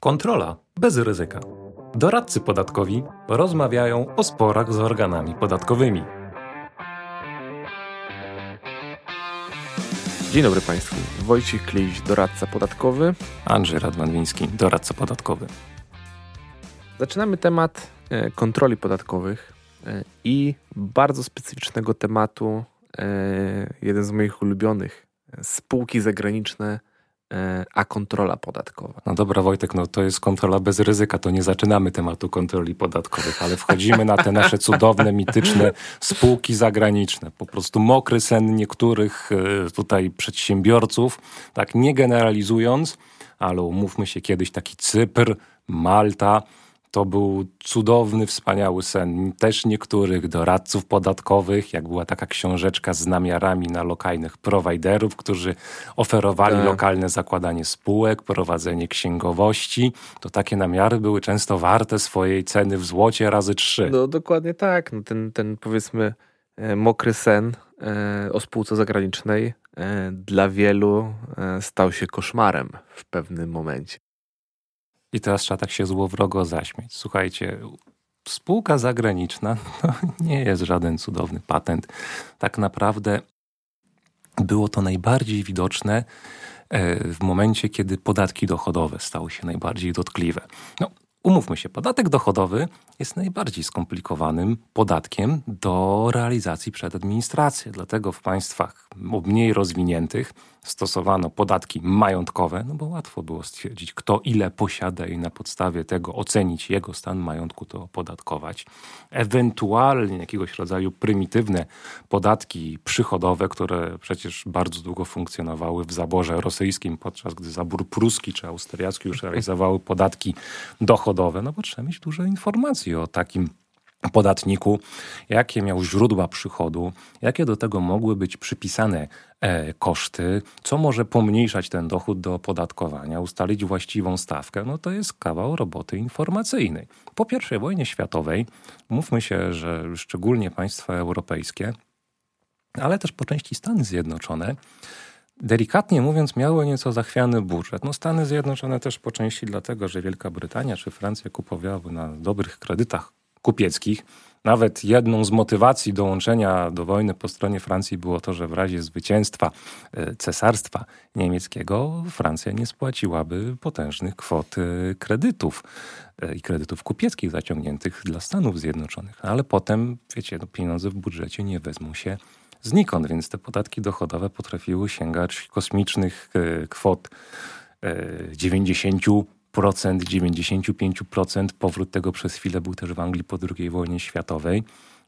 Kontrola bez ryzyka. Doradcy podatkowi rozmawiają o sporach z organami podatkowymi. Dzień dobry Państwu. Wojciech Kliś, doradca podatkowy. Andrzej Radwanwiński, doradca podatkowy. Zaczynamy temat e, kontroli podatkowych e, i bardzo specyficznego tematu, e, jeden z moich ulubionych, spółki zagraniczne a kontrola podatkowa. No dobra, Wojtek, no to jest kontrola bez ryzyka, to nie zaczynamy tematu kontroli podatkowych, ale wchodzimy na te nasze cudowne, mityczne spółki zagraniczne. Po prostu mokry sen niektórych e, tutaj przedsiębiorców, tak nie generalizując, ale umówmy się kiedyś taki Cypr, Malta, to był cudowny, wspaniały sen. Też niektórych doradców podatkowych, jak była taka książeczka z namiarami na lokalnych prowajderów, którzy oferowali tak. lokalne zakładanie spółek, prowadzenie księgowości. To takie namiary były często warte swojej ceny w złocie razy trzy. No dokładnie tak. No, ten, ten powiedzmy e, mokry sen e, o spółce zagranicznej e, dla wielu stał się koszmarem w pewnym momencie. I teraz trzeba tak się złowrogo zaśmieć. Słuchajcie, spółka zagraniczna to nie jest żaden cudowny patent. Tak naprawdę było to najbardziej widoczne e, w momencie, kiedy podatki dochodowe stały się najbardziej dotkliwe. No, umówmy się, podatek dochodowy jest najbardziej skomplikowanym podatkiem do realizacji przed administracją. Dlatego w państwach mniej rozwiniętych stosowano podatki majątkowe, no bo łatwo było stwierdzić, kto ile posiada i na podstawie tego ocenić jego stan majątku, to opodatkować. Ewentualnie jakiegoś rodzaju prymitywne podatki przychodowe, które przecież bardzo długo funkcjonowały w zaborze rosyjskim, podczas gdy zabór pruski czy austriacki już realizowały podatki dochodowe, no bo trzeba mieć dużo informacji o takim podatniku, jakie miał źródła przychodu, jakie do tego mogły być przypisane e, koszty, co może pomniejszać ten dochód do opodatkowania, ustalić właściwą stawkę, no to jest kawał roboty informacyjnej. Po I wojnie światowej, mówmy się, że szczególnie państwa europejskie, ale też po części Stany Zjednoczone, delikatnie mówiąc, miały nieco zachwiany budżet. No Stany Zjednoczone też po części dlatego, że Wielka Brytania czy Francja kupowały na dobrych kredytach kupieckich. Nawet jedną z motywacji dołączenia do wojny po stronie Francji było to, że w razie zwycięstwa e, cesarstwa niemieckiego Francja nie spłaciłaby potężnych kwot e, kredytów e, i kredytów kupieckich zaciągniętych dla Stanów Zjednoczonych. Ale potem, wiecie, no, pieniądze w budżecie nie wezmą się znikąd, więc te podatki dochodowe potrafiły sięgać kosmicznych kwot 90 95%. Powrót tego przez chwilę był też w Anglii po II wojnie światowej,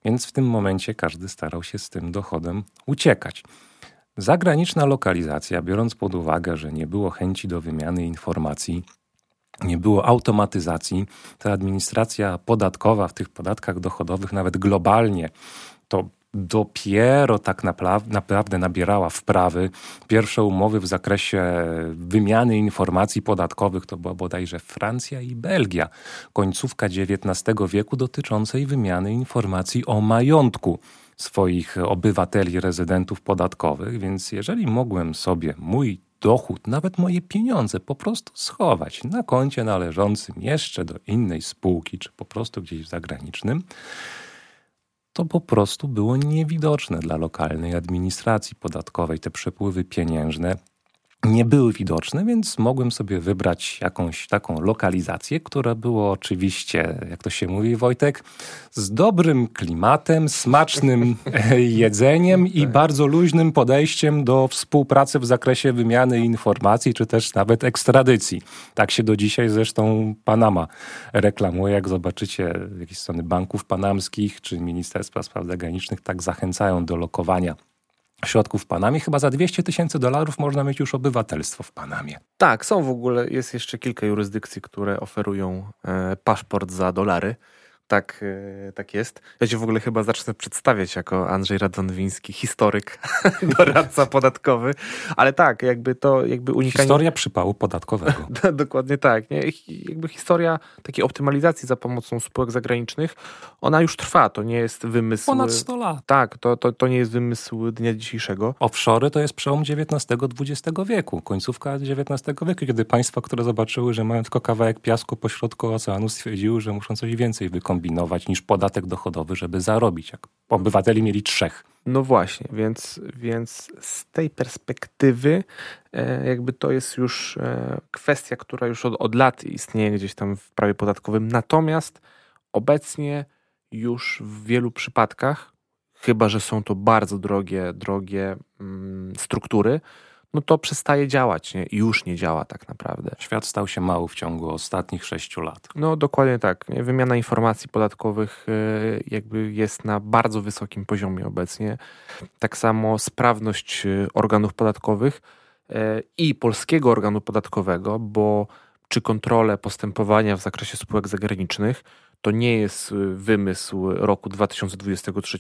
więc w tym momencie każdy starał się z tym dochodem uciekać. Zagraniczna lokalizacja, biorąc pod uwagę, że nie było chęci do wymiany informacji, nie było automatyzacji, ta administracja podatkowa w tych podatkach dochodowych, nawet globalnie, to dopiero tak naprawdę nabierała wprawy. Pierwsze umowy w zakresie wymiany informacji podatkowych to była bodajże Francja i Belgia. Końcówka XIX wieku dotyczącej wymiany informacji o majątku swoich obywateli, rezydentów podatkowych, więc jeżeli mogłem sobie mój dochód, nawet moje pieniądze po prostu schować na koncie należącym jeszcze do innej spółki, czy po prostu gdzieś w zagranicznym, to po prostu było niewidoczne dla lokalnej administracji podatkowej. Te przepływy pieniężne nie były widoczne, więc mogłem sobie wybrać jakąś taką lokalizację, która była oczywiście, jak to się mówi, Wojtek, z dobrym klimatem, smacznym jedzeniem i tak. bardzo luźnym podejściem do współpracy w zakresie wymiany informacji, czy też nawet ekstradycji. Tak się do dzisiaj zresztą Panama reklamuje. Jak zobaczycie jakieś strony banków panamskich czy Ministerstwa Spraw Zagranicznych, tak zachęcają do lokowania środków w Panamie. Chyba za 200 tysięcy dolarów można mieć już obywatelstwo w Panamie. Tak, są w ogóle, jest jeszcze kilka jurysdykcji, które oferują e, paszport za dolary, tak, e, tak jest. Ja cię w ogóle chyba zacznę przedstawiać jako Andrzej Radonwiński, historyk, doradca podatkowy, ale tak, jakby to jakby unikanie... Historia przypału podatkowego. Dokładnie tak. Nie? Jakby historia takiej optymalizacji za pomocą spółek zagranicznych, ona już trwa, to nie jest wymysł... Ponad 100 lat. Tak, to, to, to nie jest wymysł dnia dzisiejszego. Offshore to jest przełom XIX-XX wieku, końcówka XIX wieku, kiedy państwa, które zobaczyły, że mają tylko kawałek piasku pośrodku oceanu, stwierdziły, że muszą coś więcej wykombinować niż podatek dochodowy, żeby zarobić. Jak obywateli mieli trzech. No właśnie, więc, więc z tej perspektywy e, jakby to jest już e, kwestia, która już od, od lat istnieje gdzieś tam w prawie podatkowym. Natomiast obecnie już w wielu przypadkach, chyba że są to bardzo drogie, drogie mm, struktury, no to przestaje działać nie? i już nie działa tak naprawdę. Świat stał się mały w ciągu ostatnich sześciu lat. No dokładnie tak. Nie? Wymiana informacji podatkowych y, jakby jest na bardzo wysokim poziomie obecnie. Tak samo sprawność y, organów podatkowych y, i polskiego organu podatkowego, bo czy kontrole postępowania w zakresie spółek zagranicznych to nie jest wymysł roku 2023,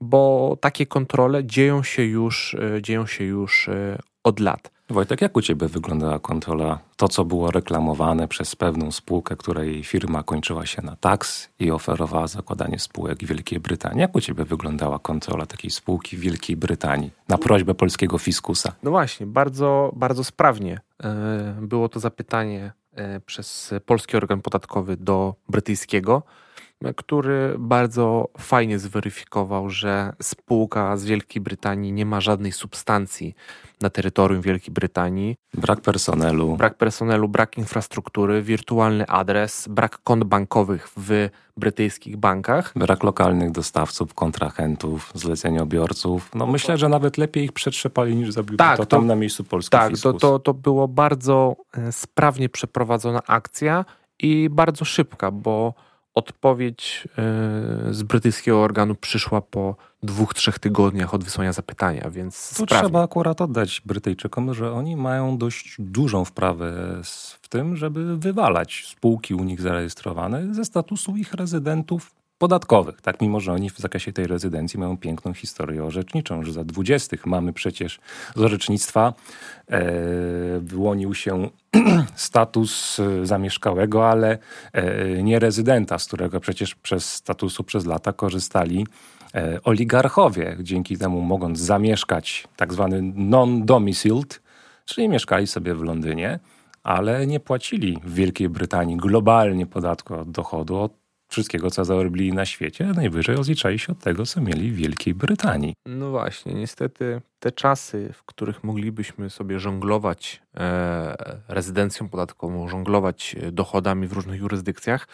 bo takie kontrole dzieją się już, e, dzieją się już e, od lat. Wojtek, jak u Ciebie wyglądała kontrola? To, co było reklamowane przez pewną spółkę, której firma kończyła się na tax i oferowała zakładanie spółek w Wielkiej Brytanii. Jak u Ciebie wyglądała kontrola takiej spółki w Wielkiej Brytanii na prośbę polskiego fiskusa? No właśnie, bardzo, bardzo sprawnie e, było to zapytanie przez polski organ podatkowy do brytyjskiego który bardzo fajnie zweryfikował, że spółka z Wielkiej Brytanii nie ma żadnej substancji na terytorium Wielkiej Brytanii. Brak personelu. Brak personelu, brak infrastruktury, wirtualny adres, brak kont bankowych w brytyjskich bankach. Brak lokalnych dostawców, kontrahentów, zleceniobiorców. No myślę, że nawet lepiej ich przetrzepali niż zabił tak, to, tam na miejscu polskich Tak, to, to, to było bardzo e, sprawnie przeprowadzona akcja i bardzo szybka, bo Odpowiedź e, z brytyjskiego organu przyszła po dwóch, trzech tygodniach od wysłania zapytania, więc Tu sprawnie. trzeba akurat oddać Brytyjczykom, że oni mają dość dużą wprawę w tym, żeby wywalać spółki u nich zarejestrowane ze statusu ich rezydentów podatkowych. Tak, mimo że oni w zakresie tej rezydencji mają piękną historię orzeczniczą, że za dwudziestych mamy przecież z orzecznictwa e, wyłonił się status e, zamieszkałego, ale e, nie rezydenta, z którego przecież przez statusu przez lata korzystali e, oligarchowie, dzięki temu mogąc zamieszkać tak zwany non-domiciled, czyli mieszkali sobie w Londynie, ale nie płacili w Wielkiej Brytanii globalnie podatku od dochodu od wszystkiego, co zarobili na świecie, najwyżej rozliczali się od tego, co mieli w Wielkiej Brytanii. No właśnie, niestety te czasy, w których moglibyśmy sobie żonglować e, rezydencją podatkową, żonglować e, dochodami w różnych jurysdykcjach,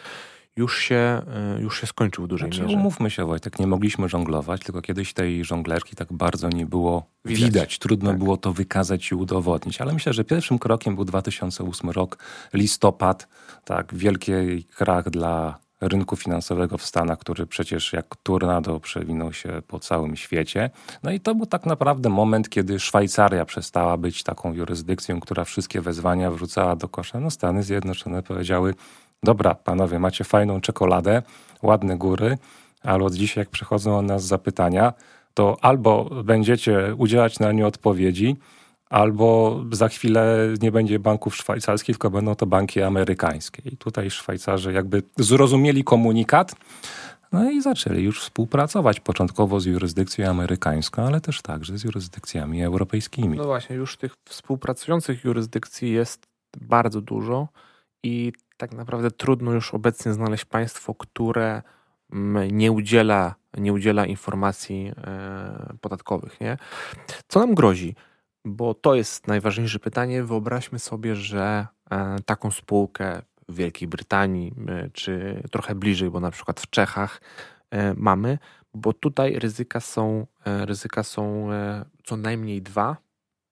już się, e, już się skończył w dużej znaczy, mierze. Umówmy się, Wojtek, nie mogliśmy żonglować, tylko kiedyś tej żonglerki tak bardzo nie było widać. widać. Trudno tak. było to wykazać i udowodnić. Ale myślę, że pierwszym krokiem był 2008 rok, listopad, tak, wielki krach dla rynku finansowego w Stanach, który przecież jak tornado przewinął się po całym świecie. No i to był tak naprawdę moment, kiedy Szwajcaria przestała być taką jurysdykcją, która wszystkie wezwania wrzucała do kosza. No Stany Zjednoczone powiedziały, dobra panowie, macie fajną czekoladę, ładne góry, ale od dzisiaj jak przychodzą o nas zapytania, to albo będziecie udzielać na nie odpowiedzi, albo za chwilę nie będzie banków szwajcarskich, tylko będą to banki amerykańskie. I tutaj Szwajcarzy jakby zrozumieli komunikat, no i zaczęli już współpracować początkowo z jurysdykcją amerykańską, ale też także z jurysdykcjami europejskimi. No właśnie, już tych współpracujących jurysdykcji jest bardzo dużo i tak naprawdę trudno już obecnie znaleźć państwo, które mm, nie udziela, nie udziela informacji e, podatkowych. Nie? Co nam grozi? Bo to jest najważniejsze pytanie. Wyobraźmy sobie, że e, taką spółkę w Wielkiej Brytanii, e, czy trochę bliżej, bo na przykład w Czechach e, mamy, bo tutaj ryzyka są, ryzyka są co najmniej dwa.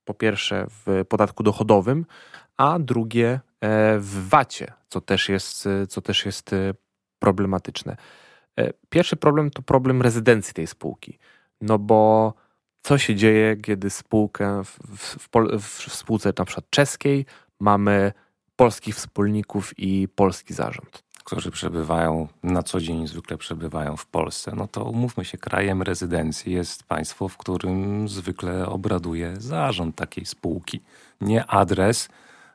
Po pierwsze w podatku dochodowym, a drugie w VAT-ie, co też jest, co też jest problematyczne. Pierwszy problem to problem rezydencji tej spółki. No bo co się dzieje, kiedy spółkę w, w, w, spółce na przykład czeskiej mamy polskich wspólników i polski zarząd. którzy przebywają na co dzień, zwykle przebywają w Polsce, no to umówmy się, krajem rezydencji jest państwo, w którym zwykle obraduje zarząd takiej spółki. Nie adres,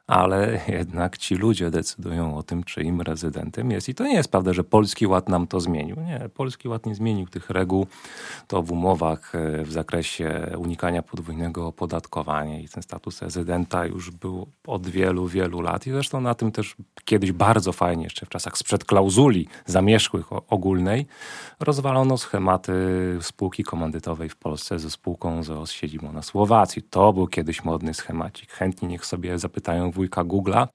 ale jednak ci ludzie decydują o tym, czyim rezydentem jest. I to nie jest prawda, że Polski Ład nam to zmienił. Nie, Polski Ład nie zmienił tych reguł. To w umowach e, w zakresie unikania podwójnego opodatkowania i ten status rezydenta już był od wielu, wielu lat. I zresztą na tym też kiedyś bardzo fajnie, jeszcze w czasach sprzed klauzuli zamierzchłych ogólnej, rozwalono schematy spółki komandytowej w Polsce ze spółką z siedzibą na Słowacji. To był kiedyś modny schemacik. Chętni niech sobie zapytają wujka Google'a.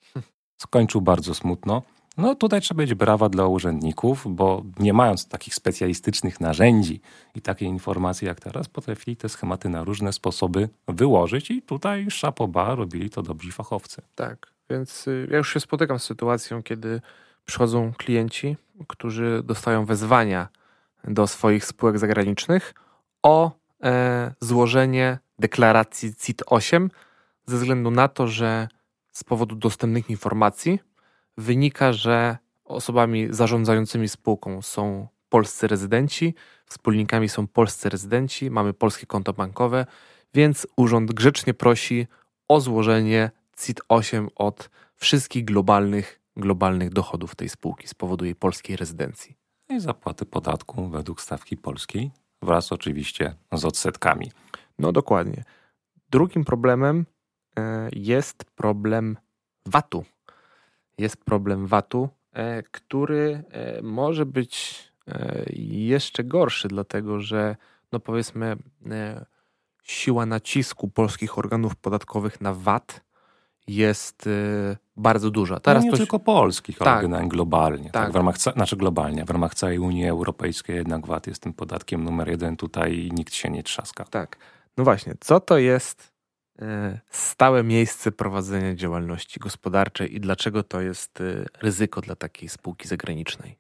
Skończył bardzo smutno. No tutaj trzeba mieć brawa dla urzędników, bo nie mając takich specjalistycznych narzędzi i takiej informacji jak teraz, potrafili te schematy na różne sposoby wyłożyć i tutaj szapoba robili to dobrzy fachowcy. Tak, więc y, ja już się spotykam z sytuacją, kiedy przychodzą klienci, którzy dostają wezwania do swoich spółek zagranicznych o e, złożenie deklaracji CIT-8 ze względu na to, że z powodu dostępnych informacji wynika, że osobami zarządzającymi spółką są polscy rezydenci, wspólnikami są polscy rezydenci, mamy polskie konto bankowe, więc urząd grzecznie prosi o złożenie CIT-8 od wszystkich globalnych, globalnych dochodów tej spółki z powodu jej polskiej rezydencji. I zapłaty podatku według stawki polskiej, wraz oczywiście z odsetkami. No dokładnie. Drugim problemem jest problem VAT-u. Jest problem VAT-u, e, który e, może być jeszcze gorszy, dlatego że, no powiedzmy, siła nacisku polskich organów podatkowych na VAT jest bardzo duża. Teraz no nie tylko polskich, tak, ale globalnie. Tak. tak. w ramach, znaczy globalnie, w ramach całej Unii Europejskiej jednak VAT jest tym podatkiem numer jeden tutaj i nikt się nie trzaska. Tak. No właśnie, co to jest E, stałe miejsce prowadzenia działalności gospodarczej i dlaczego to jest e, ryzyko dla takiej spółki zagranicznej?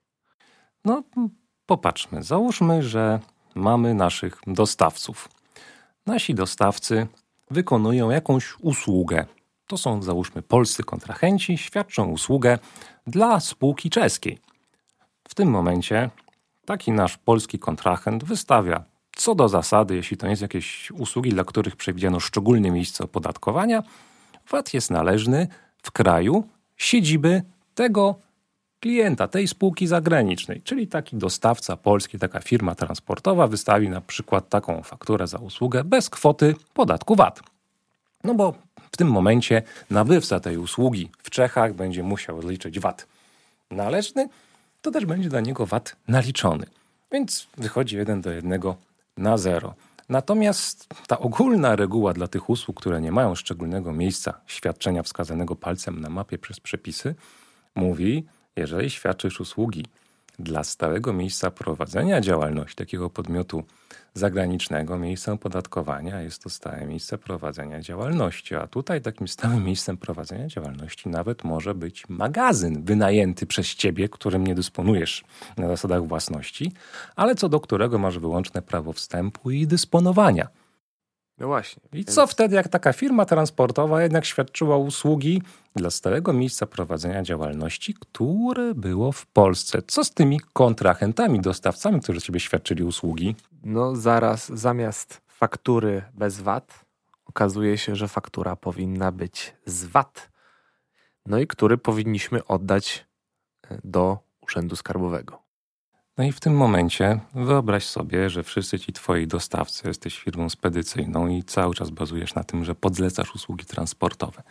No, popatrzmy. Załóżmy, że mamy naszych dostawców. Nasi dostawcy wykonują jakąś usługę. To są, załóżmy, polscy kontrahenci, świadczą usługę dla spółki czeskiej. W tym momencie taki nasz polski kontrahent wystawia co do zasady, jeśli to nie jest jakieś usługi, dla których przewidziano szczególne miejsce opodatkowania, VAT jest należny w kraju siedziby tego klienta, tej spółki zagranicznej. Czyli taki dostawca polski, taka firma transportowa wystawi na przykład taką fakturę za usługę bez kwoty podatku VAT. No bo w tym momencie nabywca tej usługi w Czechach będzie musiał zliczyć VAT należny, to też będzie dla niego VAT naliczony. Więc wychodzi jeden do jednego na zero. Natomiast ta ogólna reguła dla tych usług, które nie mają szczególnego miejsca świadczenia wskazanego palcem na mapie przez przepisy, mówi, jeżeli świadczysz usługi dla stałego miejsca prowadzenia działalności takiego podmiotu zagranicznego miejscem opodatkowania jest to stałe miejsce prowadzenia działalności. A tutaj takim stałym miejscem prowadzenia działalności nawet może być magazyn wynajęty przez ciebie, którym nie dysponujesz na zasadach własności, ale co do którego masz wyłączne prawo wstępu i dysponowania. No właśnie. I więc... co wtedy, jak taka firma transportowa jednak świadczyła usługi dla stałego miejsca prowadzenia działalności, które było w Polsce? Co z tymi kontrahentami, dostawcami, którzy ciebie świadczyli usługi? No zaraz zamiast faktury bez VAT okazuje się, że faktura powinna być z VAT. No i który powinniśmy oddać e, do Urzędu Skarbowego. No i w tym momencie wyobraź sobie, że wszyscy ci twoi dostawcy, jesteś firmą spedycyjną i cały czas bazujesz na tym, że podzlecasz usługi transportowe.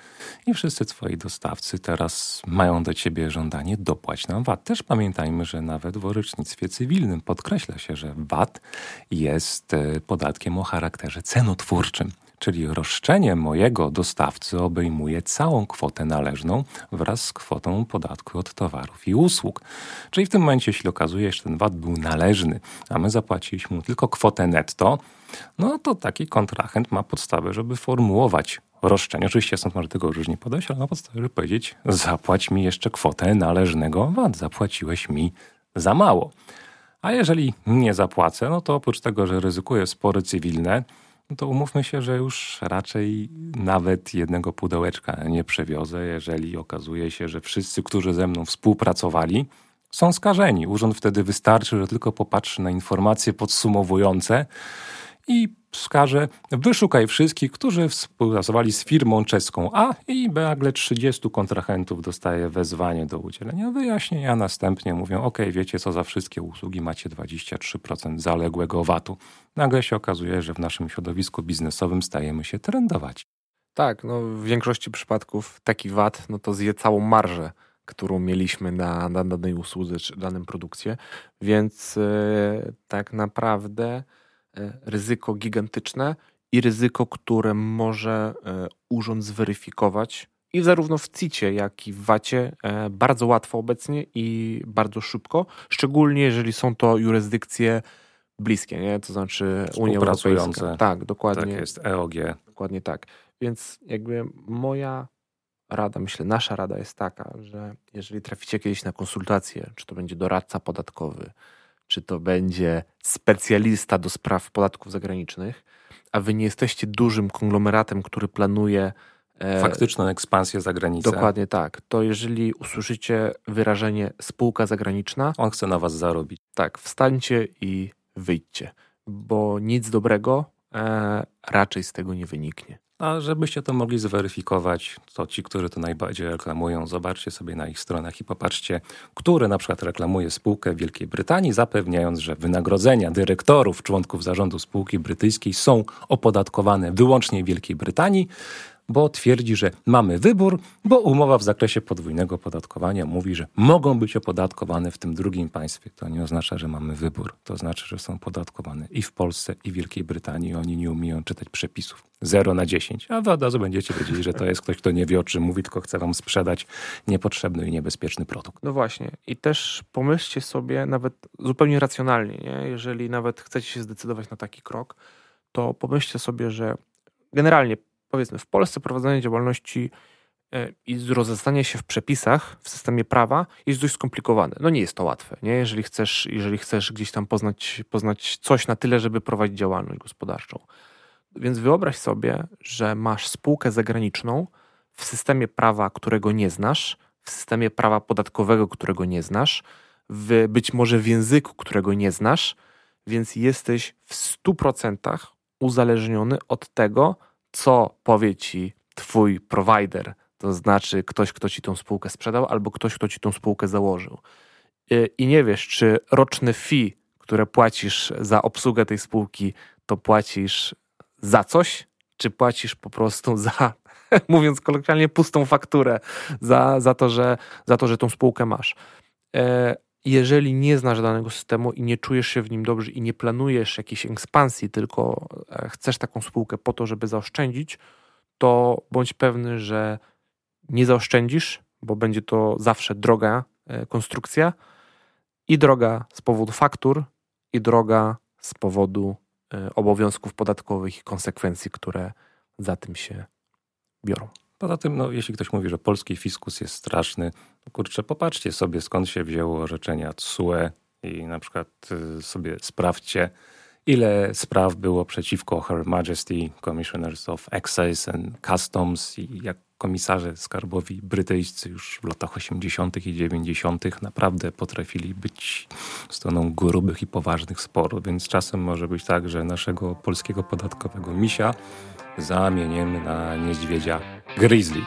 I wszyscy twoi dostawcy teraz mają do ciebie żądanie dopłać nam VAT. Też pamiętajmy, że nawet w orzecznictwie cywilnym podkreśla się, że VAT jest e, podatkiem o charakterze cenotwórczym czyli roszczenie mojego dostawcy obejmuje całą kwotę należną wraz z kwotą podatku od towarów i usług. Czyli w tym momencie, jeśli okazuje się, że ten VAT był należny, a my zapłaciliśmy mu tylko kwotę netto, no to taki kontrahent ma podstawę, żeby formułować roszczenie. Oczywiście sąd może tego różnie podejść, ale ma podstawę, żeby powiedzieć zapłać mi jeszcze kwotę należnego VAT, zapłaciłeś mi za mało. A jeżeli nie zapłacę, no to oprócz tego, że ryzykuję spory cywilne, no to umówmy się, że już raczej nawet jednego pudełeczka nie przewiozę, jeżeli okazuje się, że wszyscy, którzy ze mną współpracowali, są skażeni. Urząd wtedy wystarczy, że tylko popatrzy na informacje podsumowujące i wskaże, wyszukaj wszystkich, którzy współpracowali z firmą czeską A i nagle 30 kontrahentów dostaje wezwanie do udzielenia wyjaśnienia, a następnie mówią, ok, wiecie co, za wszystkie usługi macie 23% zaległego VAT-u. Nagle się okazuje, że w naszym środowisku biznesowym stajemy się trendować. Tak, no w większości przypadków taki VAT no to zje całą marżę, którą mieliśmy na, na danej usłudze czy danym produkcie, więc yy, tak naprawdę ryzyko gigantyczne i ryzyko, które może e, urząd zweryfikować i zarówno w CIT-ie, jak i w VAT-ie e, bardzo łatwo obecnie i bardzo szybko, szczególnie jeżeli są to jurysdykcje bliskie, nie? to znaczy Unia Europejska. Tak, dokładnie. Tak jest, EOG. Dokładnie tak. Więc jakby moja rada, myślę, nasza rada jest taka, że jeżeli traficie kiedyś na konsultację, czy to będzie doradca podatkowy, czy to będzie specjalista do spraw podatków zagranicznych, a wy nie jesteście dużym konglomeratem, który planuje e, faktyczną ekspansję za granicę. Dokładnie tak. To jeżeli usłyszycie wyrażenie spółka zagraniczna, on chce na was zarobić. Tak, wstańcie i wyjdźcie, bo nic dobrego e, raczej z tego nie wyniknie. A żebyście to mogli zweryfikować, to ci, którzy to najbardziej reklamują, zobaczcie sobie na ich stronach i popatrzcie, który na przykład reklamuje spółkę Wielkiej Brytanii, zapewniając, że wynagrodzenia dyrektorów, członków zarządu spółki brytyjskiej są opodatkowane wyłącznie w Wielkiej Brytanii, bo twierdzi, że mamy wybór, bo umowa w zakresie podwójnego opodatkowania mówi, że mogą być opodatkowane w tym drugim państwie. To nie oznacza, że mamy wybór. To znaczy, że są opodatkowane i w Polsce, i w Wielkiej Brytanii. Oni nie umieją czytać przepisów. 0 na 10. A wy od razu będziecie wiedzieli, że to jest ktoś, kto nie wie o czym mówi, tylko chce wam sprzedać niepotrzebny i niebezpieczny produkt. No właśnie. I też pomyślcie sobie nawet zupełnie racjonalnie, nie? jeżeli nawet chcecie się zdecydować na taki krok, to pomyślcie sobie, że generalnie powiedzmy w Polsce prowadzenie działalności e, i rozestanie się w przepisach, w systemie prawa jest dość skomplikowane. No nie jest to łatwe, nie? Jeżeli chcesz, jeżeli chcesz gdzieś tam poznać, poznać coś na tyle, żeby prowadzić działalność gospodarczą. Więc wyobraź sobie, że masz spółkę zagraniczną w systemie prawa, którego nie znasz, w systemie prawa podatkowego, którego nie znasz, w, być może w języku, którego nie znasz, więc jesteś w 100% uzależniony od tego, co powie ci twój provider, to znaczy ktoś, kto ci tą spółkę sprzedał, albo ktoś, kto ci tą spółkę założył. I nie wiesz, czy roczne fee, które płacisz za obsługę tej spółki, to płacisz za coś, czy płacisz po prostu za, mówiąc kolokwialnie, pustą fakturę za, za, to, że, za to, że tą spółkę masz. Jeżeli nie znasz danego systemu i nie czujesz się w nim dobrze i nie planujesz jakiejś ekspansji, tylko e, chcesz taką spółkę po to, żeby zaoszczędzić, to bądź pewny, że nie zaoszczędzisz, bo będzie to zawsze droga e, konstrukcja i droga z powodu faktur, i droga z powodu e, obowiązków podatkowych i konsekwencji, które za tym się biorą. Poza tym, no, jeśli ktoś mówi, że polski fiskus jest straszny, kurczę, popatrzcie sobie, skąd się wzięło orzeczenia TSUE i na przykład y, sobie sprawdźcie, ile spraw było przeciwko Her Majesty, Commissioners of Excise and Customs i jak komisarze skarbowi brytyjscy już w latach 80. i 90. naprawdę potrafili być stroną grubych i poważnych sporów, więc czasem może być tak, że naszego polskiego podatkowego misia zamienimy na niedźwiedzia grizzly.